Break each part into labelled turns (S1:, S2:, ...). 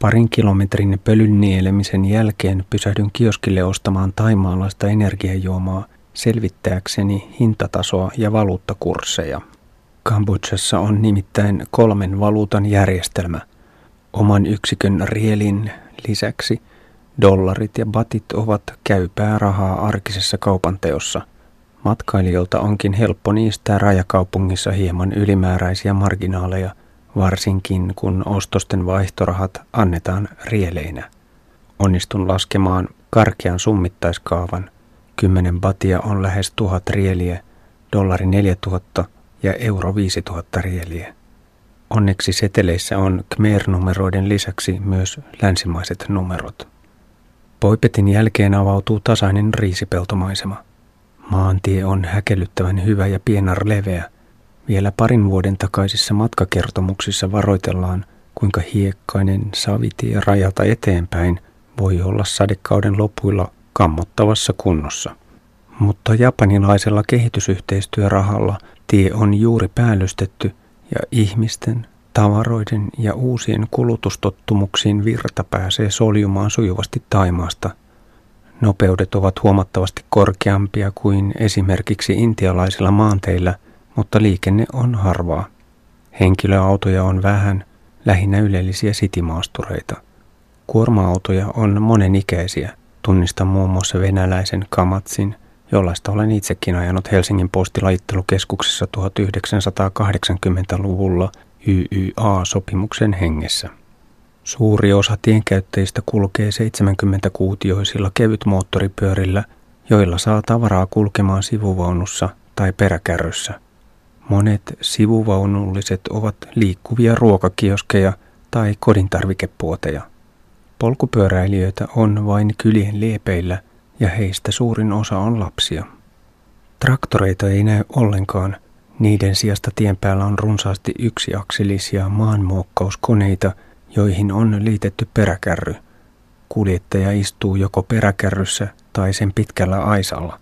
S1: Parin kilometrin pölyn nielemisen jälkeen pysähdyn kioskille ostamaan taimaalaista energiajuomaa selvittääkseni hintatasoa ja valuuttakursseja. Kambodžassa on nimittäin kolmen valuutan järjestelmä. Oman yksikön rielin lisäksi dollarit ja batit ovat käypää rahaa arkisessa kaupanteossa. Matkailijoilta onkin helppo niistää rajakaupungissa hieman ylimääräisiä marginaaleja, varsinkin kun ostosten vaihtorahat annetaan rieleinä. Onnistun laskemaan karkean summittaiskaavan. 10 batia on lähes tuhat rieliä, dollari 4000 ja euro 5000 rieliä. Onneksi seteleissä on Khmer-numeroiden lisäksi myös länsimaiset numerot. Poipetin jälkeen avautuu tasainen riisipeltomaisema. Maantie on häkellyttävän hyvä ja pienar leveä. Vielä parin vuoden takaisissa matkakertomuksissa varoitellaan, kuinka hiekkainen savitie rajalta eteenpäin voi olla sadekauden lopuilla kammottavassa kunnossa. Mutta japanilaisella kehitysyhteistyörahalla tie on juuri päällystetty ja ihmisten, tavaroiden ja uusien kulutustottumuksiin virta pääsee soljumaan sujuvasti Taimaasta. Nopeudet ovat huomattavasti korkeampia kuin esimerkiksi intialaisilla maanteillä, mutta liikenne on harvaa. Henkilöautoja on vähän, lähinnä ylellisiä sitimaastureita. Kuorma-autoja on monenikäisiä. Tunnistan muun muassa venäläisen Kamatsin – jollaista olen itsekin ajanut Helsingin postilajittelukeskuksessa 1980-luvulla YYA-sopimuksen hengessä. Suuri osa tienkäyttäjistä kulkee 70-kuutioisilla kevytmoottoripyörillä, joilla saa tavaraa kulkemaan sivuvaunussa tai peräkärryssä. Monet sivuvaunulliset ovat liikkuvia ruokakioskeja tai kodintarvikepuoteja. Polkupyöräilijöitä on vain kylien liepeillä – ja heistä suurin osa on lapsia. Traktoreita ei näy ollenkaan. Niiden sijasta tien päällä on runsaasti yksiakselisia maanmuokkauskoneita, joihin on liitetty peräkärry. Kuljettaja istuu joko peräkärryssä tai sen pitkällä aisalla.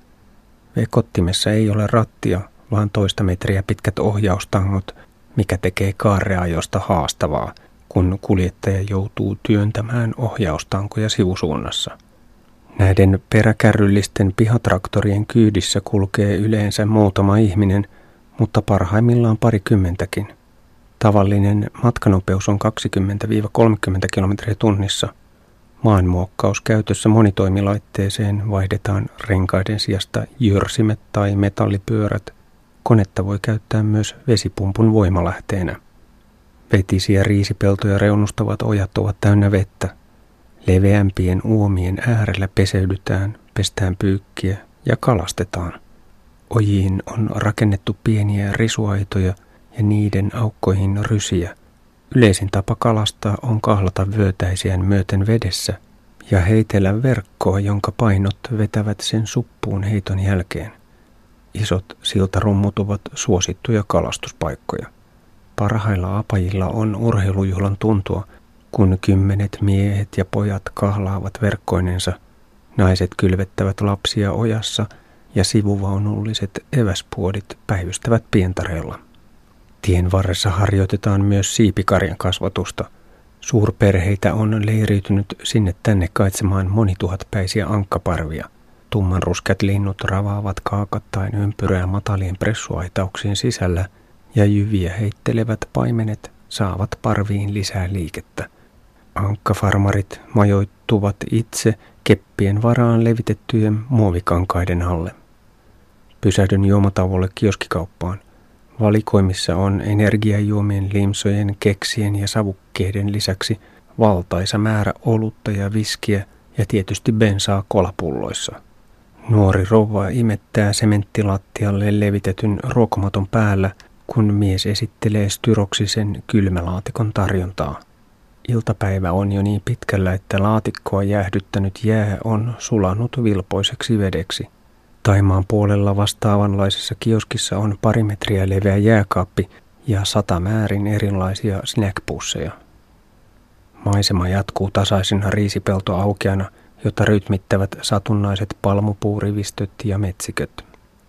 S1: Vekottimessa ei ole rattia, vaan toista metriä pitkät ohjaustangot, mikä tekee kaarreajosta haastavaa, kun kuljettaja joutuu työntämään ohjaustankoja sivusuunnassa. Näiden peräkärryllisten pihatraktorien kyydissä kulkee yleensä muutama ihminen, mutta parhaimmillaan parikymmentäkin. Tavallinen matkanopeus on 20-30 km tunnissa. Maanmuokkaus käytössä monitoimilaitteeseen vaihdetaan renkaiden sijasta jyrsimet tai metallipyörät. Konetta voi käyttää myös vesipumpun voimalähteenä. Vetisiä riisipeltoja reunustavat ojat ovat täynnä vettä. Leveämpien uomien äärellä peseydytään, pestään pyykkiä ja kalastetaan. Ojiin on rakennettu pieniä risuaitoja ja niiden aukkoihin rysiä. Yleisin tapa kalastaa on kahlata vyötäisiään myöten vedessä ja heitellä verkkoa, jonka painot vetävät sen suppuun heiton jälkeen. Isot siltarummut ovat suosittuja kalastuspaikkoja. Parhailla apajilla on urheilujuhlan tuntua – kun kymmenet miehet ja pojat kahlaavat verkkoinensa, naiset kylvettävät lapsia ojassa ja sivuvaunulliset eväspuodit päivystävät pientareella. Tien varressa harjoitetaan myös siipikarjan kasvatusta. Suurperheitä on leiriytynyt sinne tänne kaitsemaan monituhatpäisiä ankkaparvia. Tummanruskät linnut ravaavat kaakattaen ympyrää matalien pressuaitauksien sisällä ja jyviä heittelevät paimenet saavat parviin lisää liikettä. Ankkafarmarit majoittuvat itse keppien varaan levitettyjen muovikankaiden alle. Pysähdyn juomatauolle kioskikauppaan. Valikoimissa on energiajuomien, limsojen, keksien ja savukkeiden lisäksi valtaisa määrä olutta ja viskiä ja tietysti bensaa kolapulloissa. Nuori rouva imettää sementtilattialle levitetyn ruokomaton päällä, kun mies esittelee styroksisen kylmälaatikon tarjontaa. Iltapäivä on jo niin pitkällä, että laatikkoa jäähdyttänyt jää on sulanut vilpoiseksi vedeksi. Taimaan puolella vastaavanlaisessa kioskissa on pari metriä leveä jääkaappi ja sata määrin erilaisia snackpusseja. Maisema jatkuu tasaisena riisipeltoaukeana, jota rytmittävät satunnaiset palmupuurivistöt ja metsiköt.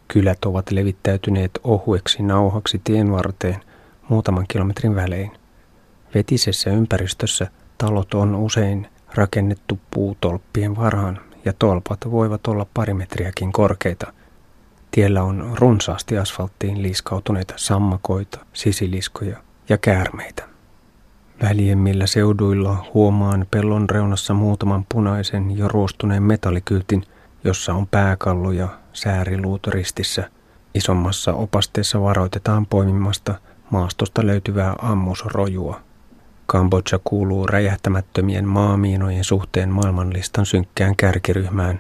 S1: Kylät ovat levittäytyneet ohueksi nauhaksi tien varteen muutaman kilometrin välein. Vetisessä ympäristössä talot on usein rakennettu puutolppien varaan ja tolpat voivat olla pari metriäkin korkeita. Tiellä on runsaasti asfalttiin liiskautuneita sammakoita, sisiliskoja ja käärmeitä. Väljemmillä seuduilla huomaan pellon reunassa muutaman punaisen jo ruostuneen metallikyltin, jossa on pääkallu ja sääriluut ristissä. Isommassa opasteessa varoitetaan poimimasta maastosta löytyvää ammusrojua. Kambodža kuuluu räjähtämättömien maamiinojen suhteen maailmanlistan synkkään kärkiryhmään,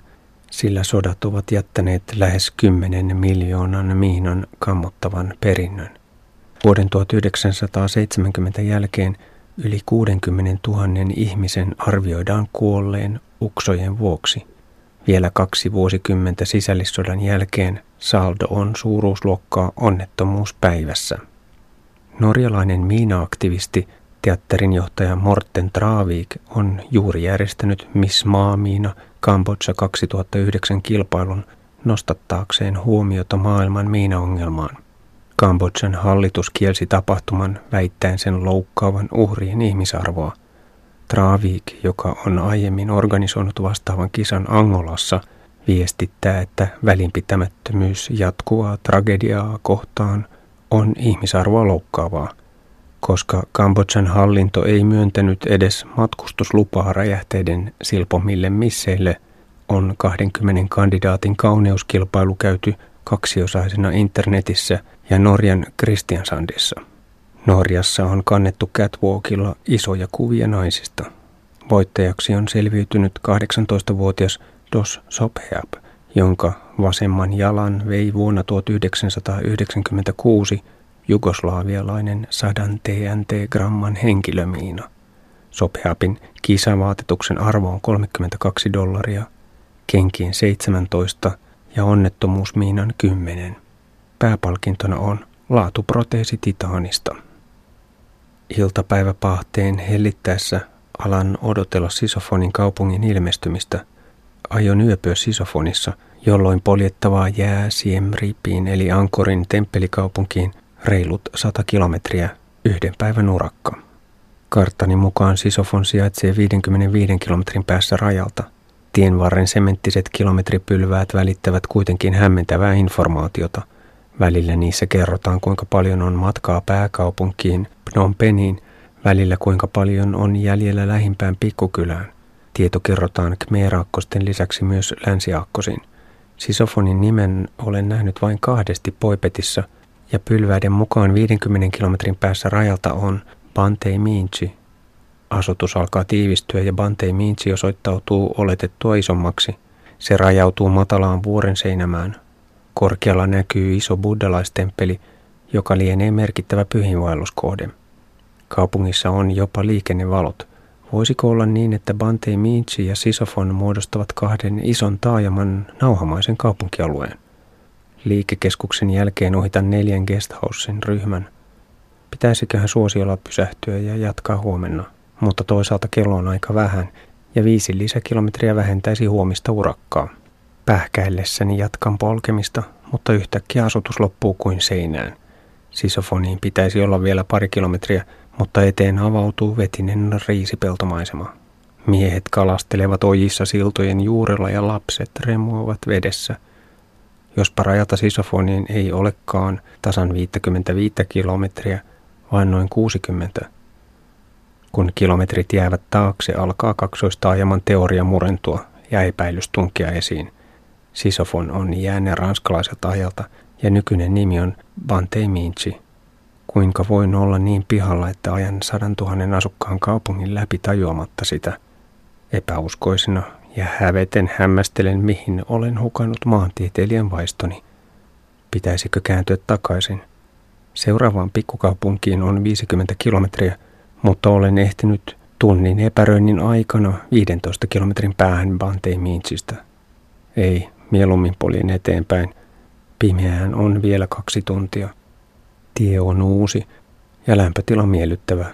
S1: sillä sodat ovat jättäneet lähes 10 miljoonan miinan kammottavan perinnön. Vuoden 1970 jälkeen yli 60 000 ihmisen arvioidaan kuolleen uksojen vuoksi. Vielä kaksi vuosikymmentä sisällissodan jälkeen saldo on suuruusluokkaa onnettomuuspäivässä. Norjalainen miina-aktivisti Teatterin johtaja Morten Traavik on juuri järjestänyt Miss Maamiina Kambodža 2009 kilpailun nostattaakseen huomiota maailman miinaongelmaan. Kambodžan hallitus kielsi tapahtuman väittäen sen loukkaavan uhrien ihmisarvoa. Traavik, joka on aiemmin organisoinut vastaavan kisan Angolassa, viestittää, että välinpitämättömyys jatkuvaa tragediaa kohtaan on ihmisarvoa loukkaavaa – koska Kambodjan hallinto ei myöntänyt edes matkustuslupaa räjähteiden silpomille misseille, on 20 kandidaatin kauneuskilpailu käyty kaksiosaisena internetissä ja Norjan Kristiansandissa. Norjassa on kannettu catwalkilla isoja kuvia naisista. Voittajaksi on selviytynyt 18-vuotias Dos Sopheap, jonka vasemman jalan vei vuonna 1996 jugoslaavialainen 100 TNT-gramman henkilömiina. Sopeapin kisavaatetuksen arvo on 32 dollaria, kenkiin 17 ja onnettomuusmiinan 10. Pääpalkintona on laatuproteesi titaanista. Iltapäiväpahteen hellittäessä alan odotella Sisofonin kaupungin ilmestymistä. Aion yöpyä Sisofonissa, jolloin poljettavaa jää Siem Reapiin eli Ankorin temppelikaupunkiin – reilut 100 kilometriä yhden päivän urakka. Karttani mukaan Sisofon sijaitsee 55 kilometrin päässä rajalta. Tienvarren sementtiset kilometripylväät välittävät kuitenkin hämmentävää informaatiota. Välillä niissä kerrotaan kuinka paljon on matkaa pääkaupunkiin Phnom Penhiin, välillä kuinka paljon on jäljellä lähimpään pikkukylään. Tieto kerrotaan Khmer-aakkosten lisäksi myös länsiaakkosin. Sisofonin nimen olen nähnyt vain kahdesti Poipetissa – ja pylväiden mukaan 50 kilometrin päässä rajalta on Bantei Minchi. Asutus alkaa tiivistyä ja Bantei Minchi osoittautuu oletettua isommaksi. Se rajautuu matalaan vuoren seinämään. Korkealla näkyy iso buddhalaistemppeli, joka lienee merkittävä pyhinvaelluskohde. Kaupungissa on jopa liikennevalot. Voisiko olla niin, että Bantei Minchi ja Sisofon muodostavat kahden ison taajaman nauhamaisen kaupunkialueen? Liikekeskuksen jälkeen ohitan neljän guesthousen ryhmän. Pitäisiköhän suosiolla pysähtyä ja jatkaa huomenna, mutta toisaalta kello on aika vähän ja viisi lisäkilometriä vähentäisi huomista urakkaa. Pähkäillessäni jatkan polkemista, mutta yhtäkkiä asutus loppuu kuin seinään. Sisofoniin pitäisi olla vielä pari kilometriä, mutta eteen avautuu vetinen riisipeltomaisema. Miehet kalastelevat ojissa siltojen juurella ja lapset remuovat vedessä – jospa rajata sisofoniin ei olekaan tasan 55 kilometriä, vaan noin 60. Kun kilometrit jäävät taakse, alkaa kaksoistaajaman teoria murentua ja epäilys tunkia esiin. Sisofon on jäänne ranskalaiselta ajalta ja nykyinen nimi on Bante Minchi. Kuinka voin olla niin pihalla, että ajan sadan tuhannen asukkaan kaupungin läpi tajuamatta sitä? Epäuskoisena ja häveten hämmästelen, mihin olen hukannut maantieteilijän vaistoni. Pitäisikö kääntyä takaisin? Seuraavaan pikkukaupunkiin on 50 kilometriä, mutta olen ehtinyt tunnin epäröinnin aikana 15 kilometrin päähän Bantei Minchistä. Ei, mieluummin polin eteenpäin. Pimeään on vielä kaksi tuntia. Tie on uusi ja lämpötila miellyttävä.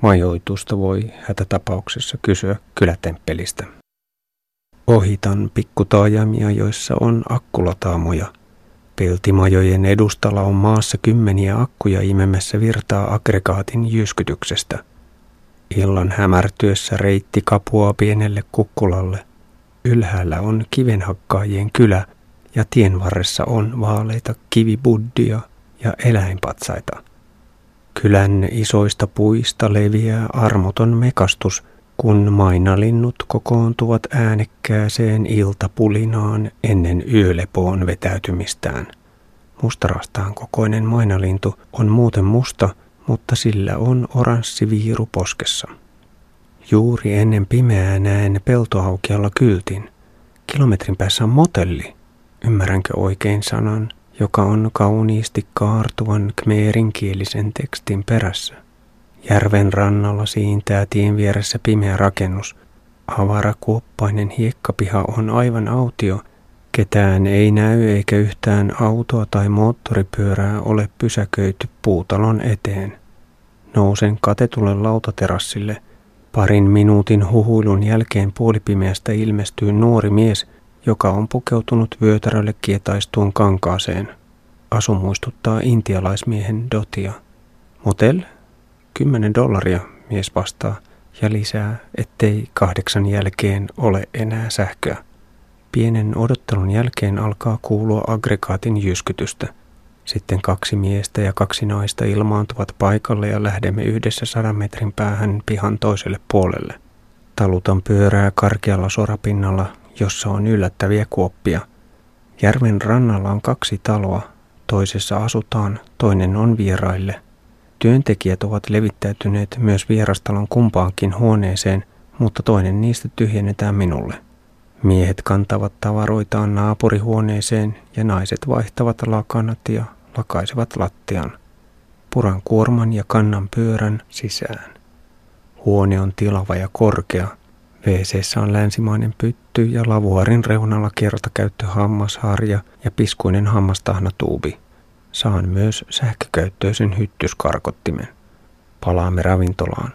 S1: Majoitusta voi hätätapauksessa kysyä kylätemppelistä. Ohitan pikkutaajamia, joissa on akkulataamoja. Peltimajojen edustalla on maassa kymmeniä akkuja imemässä virtaa aggregaatin jyskytyksestä. Illan hämärtyessä reitti kapua pienelle kukkulalle. Ylhäällä on kivenhakkaajien kylä ja tien varressa on vaaleita kivibuddia ja eläinpatsaita. Kylän isoista puista leviää armoton mekastus, kun mainalinnut kokoontuvat äänekkääseen iltapulinaan ennen yölepoon vetäytymistään. Mustarastaan kokoinen mainalintu on muuten musta, mutta sillä on oranssi viiru poskessa. Juuri ennen pimeää näen peltoaukialla kyltin. Kilometrin päässä on motelli. Ymmärränkö oikein sanan, joka on kauniisti kaartuvan kmeerinkielisen tekstin perässä? Järven rannalla siintää tien vieressä pimeä rakennus. Avara kuoppainen hiekkapiha on aivan autio. Ketään ei näy eikä yhtään autoa tai moottoripyörää ole pysäköity puutalon eteen. Nousen katetulle lautaterassille. Parin minuutin huhuilun jälkeen puolipimeästä ilmestyy nuori mies, joka on pukeutunut vyötärölle kietaistuun kankaaseen. Asu muistuttaa intialaismiehen dotia. Motel? Kymmenen dollaria, mies vastaa ja lisää, ettei kahdeksan jälkeen ole enää sähköä. Pienen odottelun jälkeen alkaa kuulua aggregaatin jyskytystä – sitten kaksi miestä ja kaksi naista ilmaantuvat paikalle ja lähdemme yhdessä sadan metrin päähän pihan toiselle puolelle. Talutan pyörää karkealla sorapinnalla, jossa on yllättäviä kuoppia. Järven rannalla on kaksi taloa. Toisessa asutaan, toinen on vieraille. Työntekijät ovat levittäytyneet myös vierastalon kumpaankin huoneeseen, mutta toinen niistä tyhjennetään minulle. Miehet kantavat tavaroitaan naapurihuoneeseen ja naiset vaihtavat lakanat ja lakaisevat lattian. Puran kuorman ja kannan pyörän sisään. Huone on tilava ja korkea. wc on länsimainen pytty ja lavuarin reunalla kertakäyttö hammasharja ja piskuinen hammastahnatuubi. Saan myös sähkökäyttöisen hyttyskarkottimen. Palaamme ravintolaan.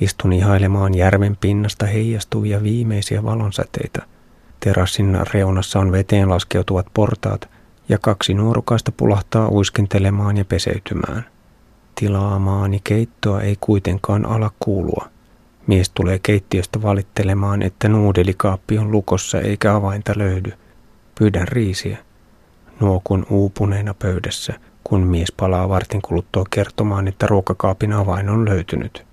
S1: Istun ihailemaan järven pinnasta heijastuvia viimeisiä valonsäteitä. Terassin reunassa on veteen laskeutuvat portaat ja kaksi nuorukaista pulahtaa uiskentelemaan ja peseytymään. Tilaamaani keittoa ei kuitenkaan ala kuulua. Mies tulee keittiöstä valittelemaan, että nuudelikaappi on lukossa eikä avainta löydy. Pyydän riisiä. Nuokun uupuneena pöydässä, kun mies palaa vartin kuluttua kertomaan, että ruokakaapin avain on löytynyt.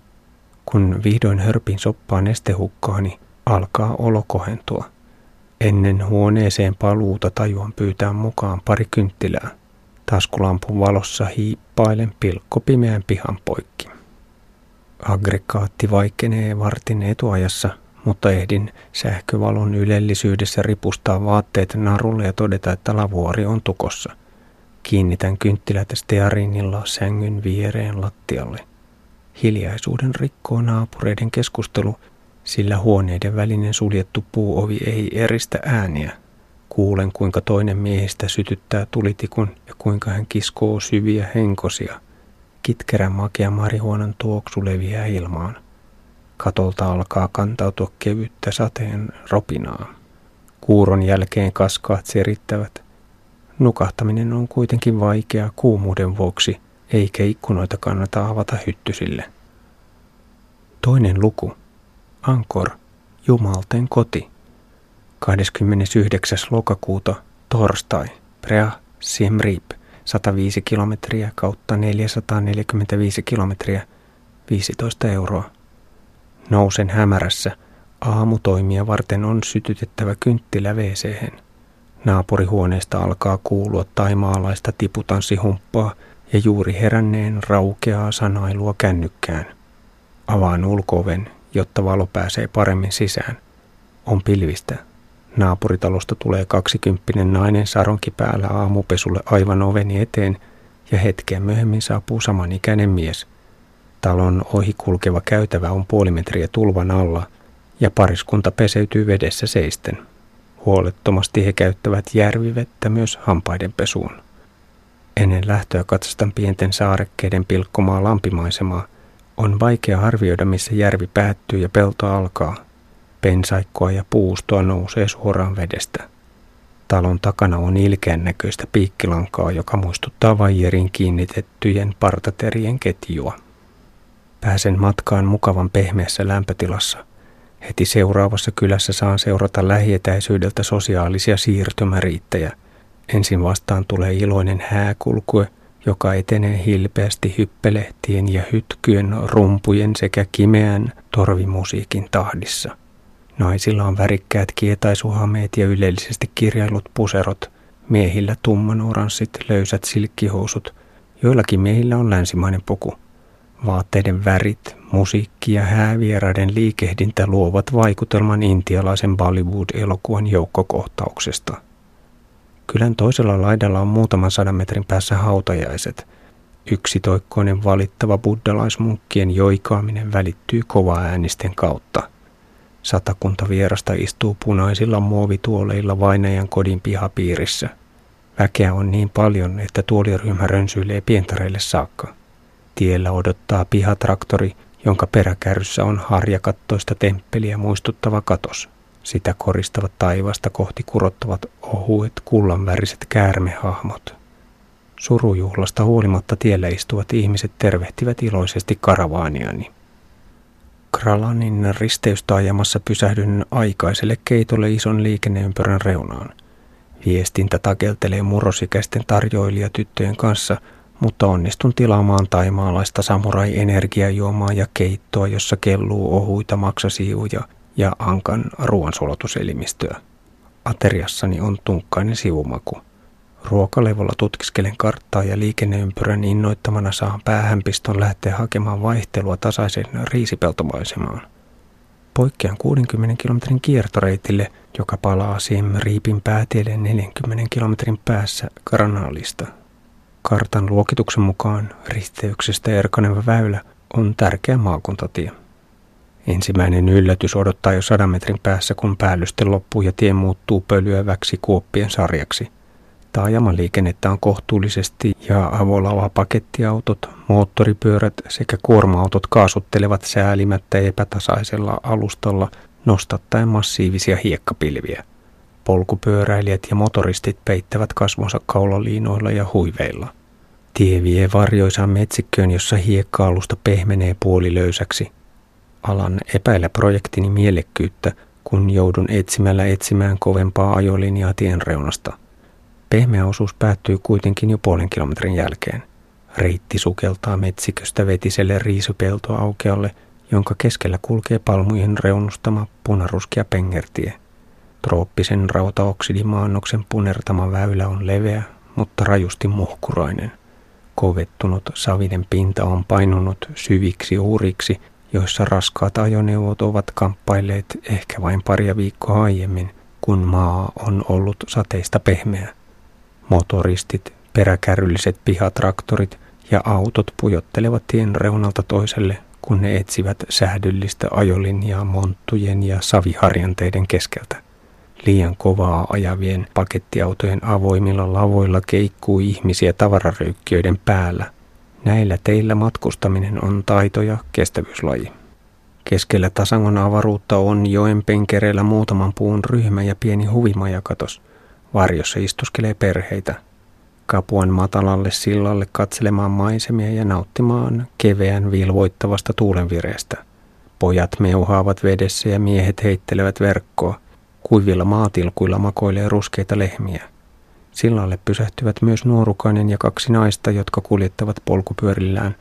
S1: Kun vihdoin hörpin soppaa nestehukkaani, alkaa olo kohentua. Ennen huoneeseen paluuta tajuan pyytää mukaan pari kynttilää. Taskulampun valossa hiippailen pilkkopimeän pihan poikki. Aggregaatti vaikenee vartin etuajassa, mutta ehdin sähkövalon ylellisyydessä ripustaa vaatteet narulle ja todeta, että lavuori on tukossa. Kiinnitän kynttilät stearinilla sängyn viereen lattialle. Hiljaisuuden rikkoo naapureiden keskustelu – sillä huoneiden välinen suljettu puuovi ei eristä ääniä. Kuulen, kuinka toinen miehistä sytyttää tulitikun ja kuinka hän kiskoo syviä henkosia. Kitkerän makea marihuonan tuoksu leviää ilmaan. Katolta alkaa kantautua kevyttä sateen ropinaa. Kuuron jälkeen kaskaat serittävät. Nukahtaminen on kuitenkin vaikeaa kuumuuden vuoksi, eikä ikkunoita kannata avata hyttysille. Toinen luku – Ankor, Jumalten koti. 29. lokakuuta, torstai, Prea Siem Reap, 105 kilometriä kautta 445 kilometriä, 15 euroa. Nousen hämärässä, aamutoimia varten on sytytettävä kynttilä wc Naapurihuoneesta alkaa kuulua taimaalaista tiputanssihumppaa ja juuri heränneen raukeaa sanailua kännykkään. Avaan ulkoven jotta valo pääsee paremmin sisään. On pilvistä. Naapuritalosta tulee kaksikymppinen nainen saronki päällä aamupesulle aivan oveni eteen ja hetkeä myöhemmin saapuu samanikäinen mies. Talon ohikulkeva käytävä on puoli metriä tulvan alla ja pariskunta peseytyy vedessä seisten. Huolettomasti he käyttävät järvivettä myös hampaiden pesuun. Ennen lähtöä katsastan pienten saarekkeiden pilkkomaa lampimaisemaa, on vaikea arvioida, missä järvi päättyy ja pelto alkaa. Pensaikkoa ja puustoa nousee suoraan vedestä. Talon takana on ilkeän näköistä piikkilankaa, joka muistuttaa vaijerin kiinnitettyjen partaterien ketjua. Pääsen matkaan mukavan pehmeässä lämpötilassa. Heti seuraavassa kylässä saan seurata lähietäisyydeltä sosiaalisia siirtymäriittejä. Ensin vastaan tulee iloinen hääkulkue, joka etenee hilpeästi hyppelehtien ja hytkyen, rumpujen sekä kimeän torvimusiikin tahdissa. Naisilla on värikkäät kietaisuhameet ja yleisesti kirjailut puserot, miehillä tumman oranssit löysät silkkihousut, joillakin miehillä on länsimainen puku. Vaatteiden värit, musiikki ja häävieraiden liikehdintä luovat vaikutelman intialaisen Bollywood-elokuvan joukkokohtauksesta. Kylän toisella laidalla on muutaman sadan metrin päässä hautajaiset. Yksitoikkoinen valittava buddalaismunkkien joikaaminen välittyy kova äänisten kautta. Satakunta vierasta istuu punaisilla muovituoleilla vainajan kodin pihapiirissä. Väkeä on niin paljon, että tuoliryhmä rönsyilee pientareille saakka. Tiellä odottaa pihatraktori, jonka peräkärryssä on harjakattoista temppeliä muistuttava katos. Sitä koristavat taivasta kohti kurottavat ohuet kullanväriset käärmehahmot. Surujuhlasta huolimatta tiellä istuvat ihmiset tervehtivät iloisesti karavaaniani. Kralanin risteystaajamassa pysähdyn aikaiselle keitolle ison liikenneympyrän reunaan. Viestintä takeltelee murrosikäisten tarjoilijatyttöjen kanssa, mutta onnistun tilaamaan taimaalaista samurai-energiajuomaa ja keittoa, jossa kelluu ohuita maksasiivuja ja ankan ruoansulatuselimistöä. Ateriassani on tunkkainen sivumaku. Ruokalevolla tutkiskelen karttaa ja liikenneympyrän innoittamana saan päähänpiston lähteä hakemaan vaihtelua tasaisen riisipeltomaisemaan. Poikkean 60 kilometrin kiertoreitille, joka palaa Siem Riipin päätielle 40 kilometrin päässä Granaalista. Kartan luokituksen mukaan risteyksestä erkaneva väylä on tärkeä maakuntatie. Ensimmäinen yllätys odottaa jo sadan metrin päässä, kun päällyste loppuu ja tie muuttuu pölyäväksi kuoppien sarjaksi – Taajamaliikennettä on kohtuullisesti ja avolava pakettiautot, moottoripyörät sekä kuorma-autot kaasuttelevat säälimättä epätasaisella alustalla nostattaen massiivisia hiekkapilviä. Polkupyöräilijät ja motoristit peittävät kasvonsa kaulaliinoilla ja huiveilla. Tie vie varjoisaan metsikköön, jossa hiekka-alusta pehmenee puolilöysäksi. Alan epäillä projektini mielekkyyttä, kun joudun etsimällä etsimään kovempaa ajolinjaa tien reunasta – Pehmeä osuus päättyy kuitenkin jo puolen kilometrin jälkeen. Reitti sukeltaa metsiköstä vetiselle riisupeltoaukealle, jonka keskellä kulkee palmujen reunustama punaruskea pengertie. Trooppisen rautaoksidimaannoksen punertama väylä on leveä, mutta rajusti muhkurainen. Kovettunut savinen pinta on painunut syviksi uuriksi, joissa raskaat ajoneuvot ovat kamppailleet ehkä vain paria viikkoa aiemmin, kun maa on ollut sateista pehmeä. Motoristit, peräkärrylliset pihatraktorit ja autot pujottelevat tien reunalta toiselle, kun ne etsivät sähdyllistä ajolinjaa monttujen ja saviharjanteiden keskeltä. Liian kovaa ajavien pakettiautojen avoimilla lavoilla keikkuu ihmisiä tavararöykkiöiden päällä. Näillä teillä matkustaminen on taito ja kestävyyslaji. Keskellä tasangon avaruutta on joen penkereillä muutaman puun ryhmä ja pieni huvimajakatos – Varjossa istuskelee perheitä. Kapuan matalalle sillalle katselemaan maisemia ja nauttimaan keveän vilvoittavasta tuulenvireestä. Pojat meuhaavat vedessä ja miehet heittelevät verkkoa. Kuivilla maatilkuilla makoilee ruskeita lehmiä. Sillalle pysähtyvät myös nuorukainen ja kaksi naista, jotka kuljettavat polkupyörillään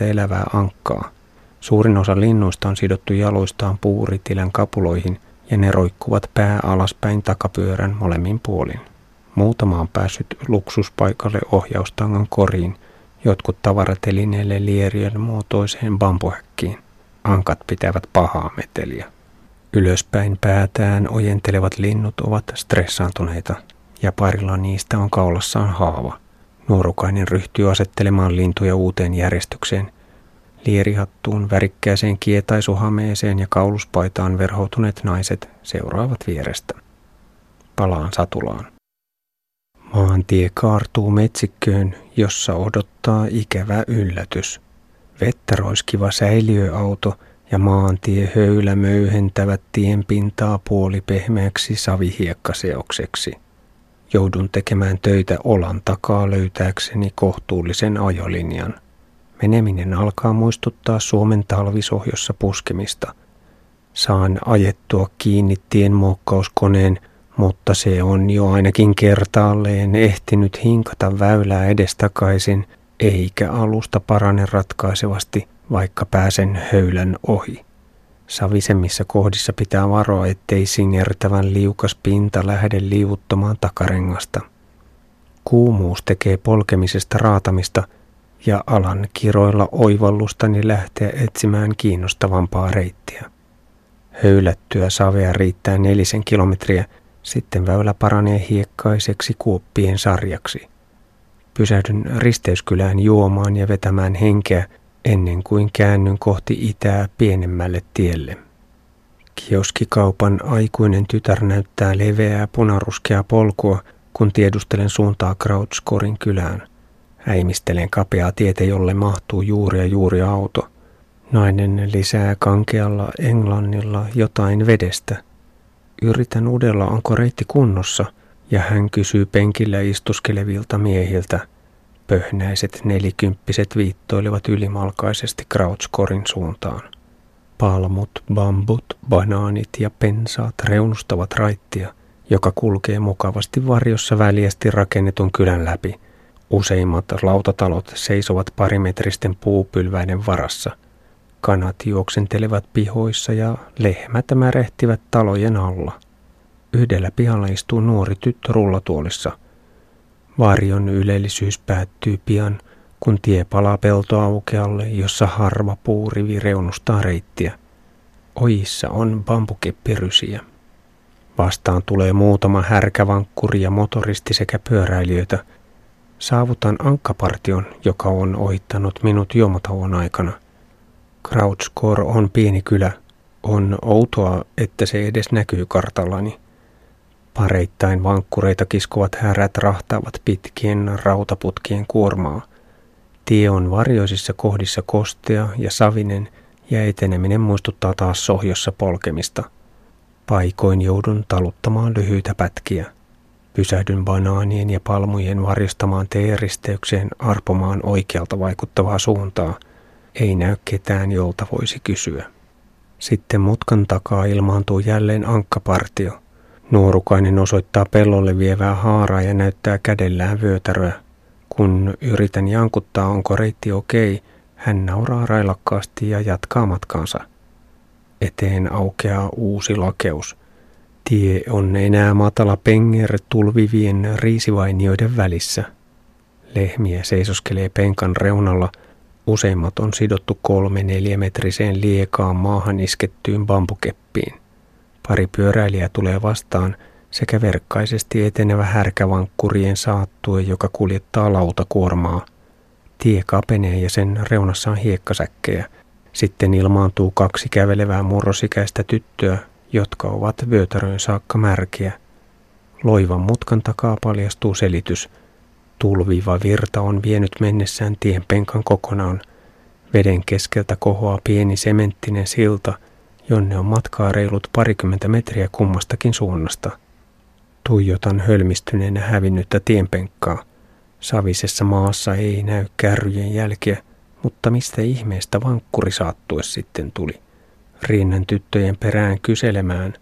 S1: 30-40 elävää ankkaa. Suurin osa linnuista on sidottu jaloistaan puuritilän kapuloihin ja ne roikkuvat pää alaspäin takapyörän molemmin puolin. Muutama on päässyt luksuspaikalle ohjaustangan koriin, jotkut tavaratelineille lieriön muotoiseen bambuhäkkiin. Ankat pitävät pahaa meteliä. Ylöspäin päätään ojentelevat linnut ovat stressaantuneita ja parilla niistä on kaulassaan haava. Nuorukainen ryhtyy asettelemaan lintuja uuteen järjestykseen Lierihattuun, värikkääseen kietaisuhameeseen ja kauluspaitaan verhoutuneet naiset seuraavat vierestä. Palaan satulaan. Maantie kaartuu metsikköön, jossa odottaa ikävä yllätys. Vettä roiskiva säiliöauto ja maantie höylä möyhentävät tien pintaa puolipehmeäksi savihiekkaseokseksi. Joudun tekemään töitä olan takaa löytääkseni kohtuullisen ajolinjan – Meneminen alkaa muistuttaa Suomen talvisohjossa puskemista. Saan ajettua kiinni tien muokkauskoneen, mutta se on jo ainakin kertaalleen ehtinyt hinkata väylää edestakaisin, eikä alusta parane ratkaisevasti, vaikka pääsen höylän ohi. Savisemmissa kohdissa pitää varoa, ettei singertävän liukas pinta lähde liuuttamaan takarengasta. Kuumuus tekee polkemisesta raatamista ja alan kiroilla oivallustani lähteä etsimään kiinnostavampaa reittiä. Höylättyä savea riittää nelisen kilometriä, sitten väylä paranee hiekkaiseksi kuoppien sarjaksi. Pysähdyn risteyskylään juomaan ja vetämään henkeä ennen kuin käännyn kohti itää pienemmälle tielle. Kioskikaupan aikuinen tytär näyttää leveää punaruskea polkua, kun tiedustelen suuntaa Krautskorin kylään. Häimistelen kapeaa tietä, jolle mahtuu juuri ja juuri auto. Nainen lisää kankealla englannilla jotain vedestä. Yritän udella, onko reitti kunnossa, ja hän kysyy penkillä istuskelevilta miehiltä – Pöhnäiset nelikymppiset viittoilevat ylimalkaisesti Krautskorin suuntaan. Palmut, bambut, banaanit ja pensaat reunustavat raittia, joka kulkee mukavasti varjossa väljästi rakennetun kylän läpi. Useimmat lautatalot seisovat parimetristen puupylväiden varassa. Kanat juoksentelevat pihoissa ja lehmät märehtivät talojen alla. Yhdellä pihalla istuu nuori tyttö rullatuolissa – Varjon ylellisyys päättyy pian, kun tie palaa peltoaukealle, jossa harva puurivi reunustaa reittiä. Ojissa on bambukeppirysiä. Vastaan tulee muutama härkävankkuri ja motoristi sekä pyöräilijöitä. Saavutan ankkapartion, joka on ohittanut minut juomatauon aikana. Krautskor on pieni kylä. On outoa, että se edes näkyy kartallani. Pareittain vankkureita kiskovat härät rahtaavat pitkien rautaputkien kuormaa. Tie on varjoisissa kohdissa kostea ja savinen ja eteneminen muistuttaa taas sohjossa polkemista. Paikoin joudun taluttamaan lyhyitä pätkiä. Pysähdyn banaanien ja palmujen varjostamaan teeristeykseen arpomaan oikealta vaikuttavaa suuntaa. Ei näy ketään, jolta voisi kysyä. Sitten mutkan takaa ilmaantuu jälleen ankkapartio – Nuorukainen osoittaa pellolle vievää haaraa ja näyttää kädellään vyötäröä. Kun yritän jankuttaa, onko reitti okei, hän nauraa railakkaasti ja jatkaa matkaansa. Eteen aukeaa uusi lakeus. Tie on enää matala penger tulvivien riisivainioiden välissä. Lehmiä seisoskelee penkan reunalla. Useimmat on sidottu kolme neljämetriseen liekaan maahan iskettyyn bambukeppiin. Pari pyöräilijää tulee vastaan sekä verkkaisesti etenevä härkävankkurien saattue, joka kuljettaa lautakuormaa. Tie kapenee ja sen reunassa on hiekkasäkkejä. Sitten ilmaantuu kaksi kävelevää murrosikäistä tyttöä, jotka ovat vyötäröön saakka märkiä. Loivan mutkan takaa paljastuu selitys. Tulviva virta on vienyt mennessään tien penkan kokonaan. Veden keskeltä kohoaa pieni sementtinen silta – jonne on matkaa reilut parikymmentä metriä kummastakin suunnasta. Tuijotan hölmistyneenä hävinnyttä tienpenkkaa. Savisessa maassa ei näy kärryjen jälkiä, mutta mistä ihmeestä vankkuri saattue sitten tuli. Riennän tyttöjen perään kyselemään,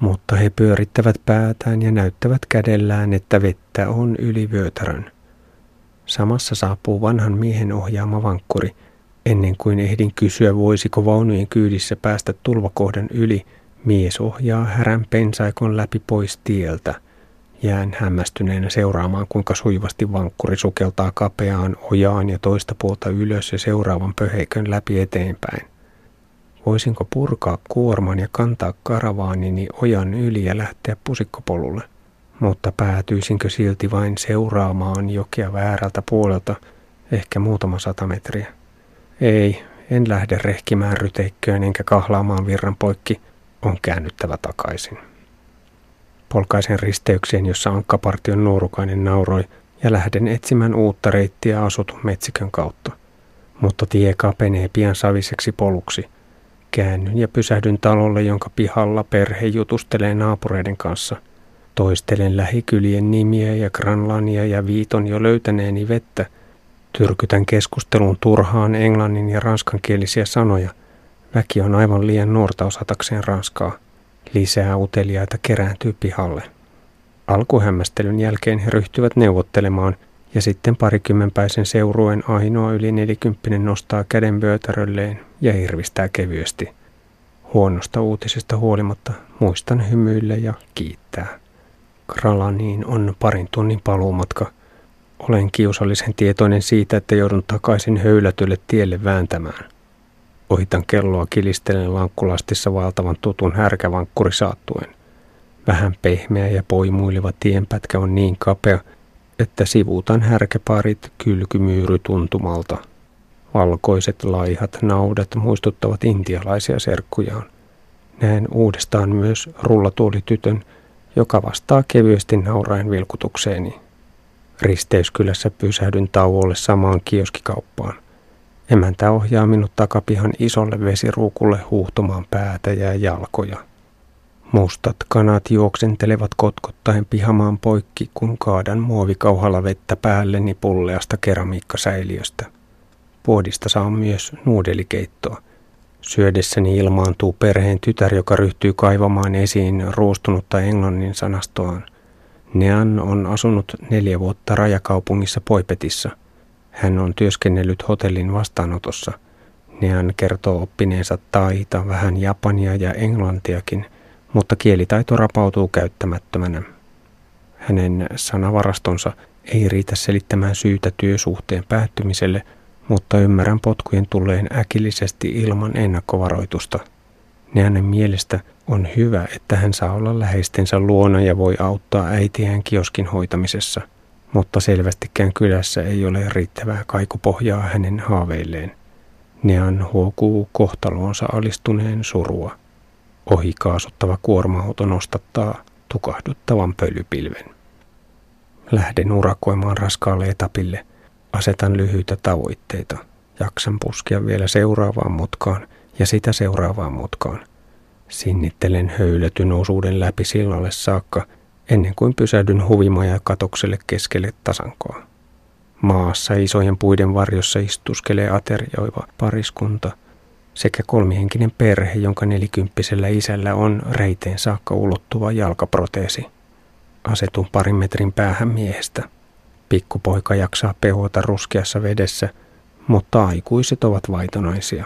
S1: mutta he pyörittävät päätään ja näyttävät kädellään, että vettä on yli vyötärön. Samassa saapuu vanhan miehen ohjaama vankkuri – Ennen kuin ehdin kysyä, voisiko vaunujen kyydissä päästä tulvakohdan yli, mies ohjaa härän pensaikon läpi pois tieltä. Jään hämmästyneenä seuraamaan, kuinka suivasti vankkuri sukeltaa kapeaan ojaan ja toista puolta ylös ja seuraavan pöheikön läpi eteenpäin. Voisinko purkaa kuorman ja kantaa karavaanini ojan yli ja lähteä pusikkopolulle? Mutta päätyisinkö silti vain seuraamaan jokea väärältä puolelta, ehkä muutama sata metriä? Ei, en lähde rehkimään ryteikköön enkä kahlaamaan virran poikki, on käännyttävä takaisin. Polkaisen risteykseen, jossa ankkapartion nuorukainen nauroi, ja lähden etsimään uutta reittiä asutun metsikön kautta. Mutta tie kapenee pian saviseksi poluksi. Käännyn ja pysähdyn talolle, jonka pihalla perhe jutustelee naapureiden kanssa. Toistelen lähikylien nimiä ja Granlania ja viiton jo löytäneeni vettä – Tyrkytän keskustelun turhaan englannin ja ranskankielisiä sanoja. Väki on aivan liian nuorta osatakseen ranskaa. Lisää uteliaita kerääntyy pihalle. Alkuhämmästelyn jälkeen he ryhtyvät neuvottelemaan ja sitten parikymmenpäisen seurueen ainoa yli nelikymppinen nostaa käden vyötärölleen ja irvistää kevyesti. Huonosta uutisesta huolimatta muistan hymyille ja kiittää. Kralaniin on parin tunnin paluumatka. Olen kiusallisen tietoinen siitä, että joudun takaisin höylätylle tielle vääntämään. Ohitan kelloa kilistelen lankkulastissa valtavan tutun härkävankkuri saattuen. Vähän pehmeä ja poimuileva tienpätkä on niin kapea, että sivuutan härkäparit kylkymyyrytuntumalta. Valkoiset laihat naudat muistuttavat intialaisia serkkujaan. Näen uudestaan myös rullatuolitytön, joka vastaa kevyesti nauraen vilkutukseeni. Risteyskylässä pysähdyn tauolle samaan kioskikauppaan. Emäntä ohjaa minut takapihan isolle vesiruukulle huuhtomaan päätä ja jalkoja. Mustat kanat juoksentelevat kotkottaen pihamaan poikki, kun kaadan muovikauhalla vettä päälleni pulleasta keramiikkasäiliöstä. Puodista saan myös nuudelikeittoa. Syödessäni ilmaantuu perheen tytär, joka ryhtyy kaivamaan esiin ruostunutta englannin sanastoaan. Nean on asunut neljä vuotta rajakaupungissa Poipetissa. Hän on työskennellyt hotellin vastaanotossa. Nean kertoo oppineensa taita, vähän japania ja englantiakin, mutta kielitaito rapautuu käyttämättömänä. Hänen sanavarastonsa ei riitä selittämään syytä työsuhteen päättymiselle, mutta ymmärrän potkujen tulleen äkillisesti ilman ennakkovaroitusta. Neanen mielestä on hyvä, että hän saa olla läheistensä luona ja voi auttaa äitiään kioskin hoitamisessa, mutta selvästikään kylässä ei ole riittävää kaikupohjaa hänen haaveilleen. Nean huokuu kohtaloonsa alistuneen surua. Ohi kaasuttava kuorma-auto nostattaa tukahduttavan pölypilven. Lähden urakoimaan raskaalle etapille. Asetan lyhyitä tavoitteita. Jaksan puskea vielä seuraavaan mutkaan ja sitä seuraavaan mutkaan. Sinnittelen höylätyn osuuden läpi sillalle saakka ennen kuin pysähdyn huvimaja katokselle keskelle tasankoa. Maassa isojen puiden varjossa istuskelee aterioiva pariskunta sekä kolmihenkinen perhe, jonka nelikymppisellä isällä on reiteen saakka ulottuva jalkaproteesi. Asetun parin metrin päähän miehestä. Pikkupoika jaksaa pehota ruskeassa vedessä, mutta aikuiset ovat vaitonaisia.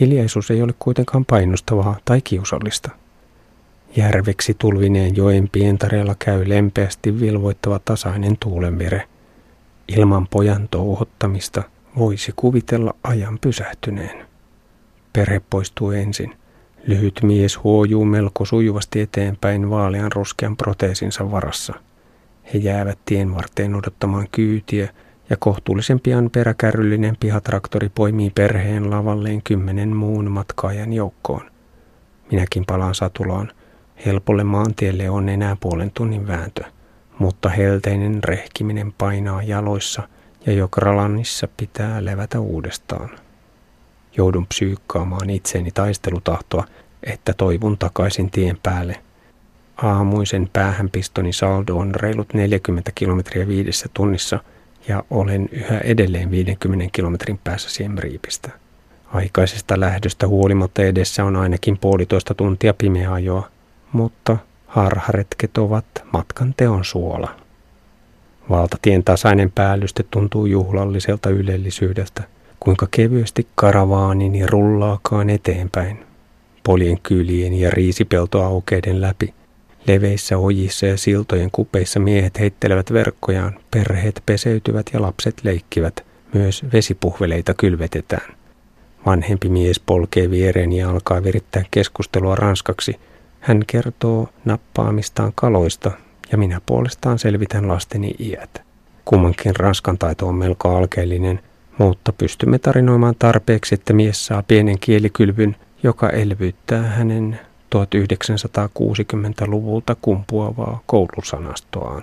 S1: Hiljaisuus ei ole kuitenkaan painostavaa tai kiusallista. Järveksi tulvineen joen pientareella käy lempeästi vilvoittava tasainen tuulenvire. Ilman pojan touhottamista voisi kuvitella ajan pysähtyneen. Perhe poistuu ensin. Lyhyt mies huojuu melko sujuvasti eteenpäin vaalean ruskean proteesinsa varassa. He jäävät tien varteen odottamaan kyytiä ja kohtuullisen pian peräkärryllinen pihatraktori poimii perheen lavalleen kymmenen muun matkaajan joukkoon. Minäkin palaan satulaan. Helpolle maantielle on enää puolen tunnin vääntö, mutta helteinen rehkiminen painaa jaloissa ja Jokralannissa pitää levätä uudestaan. Joudun psyykkaamaan itseeni taistelutahtoa, että toivun takaisin tien päälle. Aamuisen päähänpistoni saldo on reilut 40 kilometriä viidessä tunnissa ja olen yhä edelleen 50 kilometrin päässä Siem Reapistä. Aikaisesta lähdöstä huolimatta edessä on ainakin puolitoista tuntia pimeä ajoa, mutta harharetket ovat matkan teon suola. Valtatien tasainen päällyste tuntuu juhlalliselta ylellisyydeltä – kuinka kevyesti karavaanini rullaakaan eteenpäin. Polien kylien ja riisipeltoaukeiden läpi. Leveissä ojissa ja siltojen kupeissa miehet heittelevät verkkojaan, perheet peseytyvät ja lapset leikkivät. Myös vesipuhveleita kylvetetään. Vanhempi mies polkee viereeni ja alkaa virittää keskustelua ranskaksi. Hän kertoo nappaamistaan kaloista ja minä puolestaan selvitän lasteni iät. Kummankin ranskan taito on melko alkeellinen, mutta pystymme tarinoimaan tarpeeksi, että mies saa pienen kielikylvyn, joka elvyttää hänen 1960-luvulta kumpuavaa koulusanastoaan.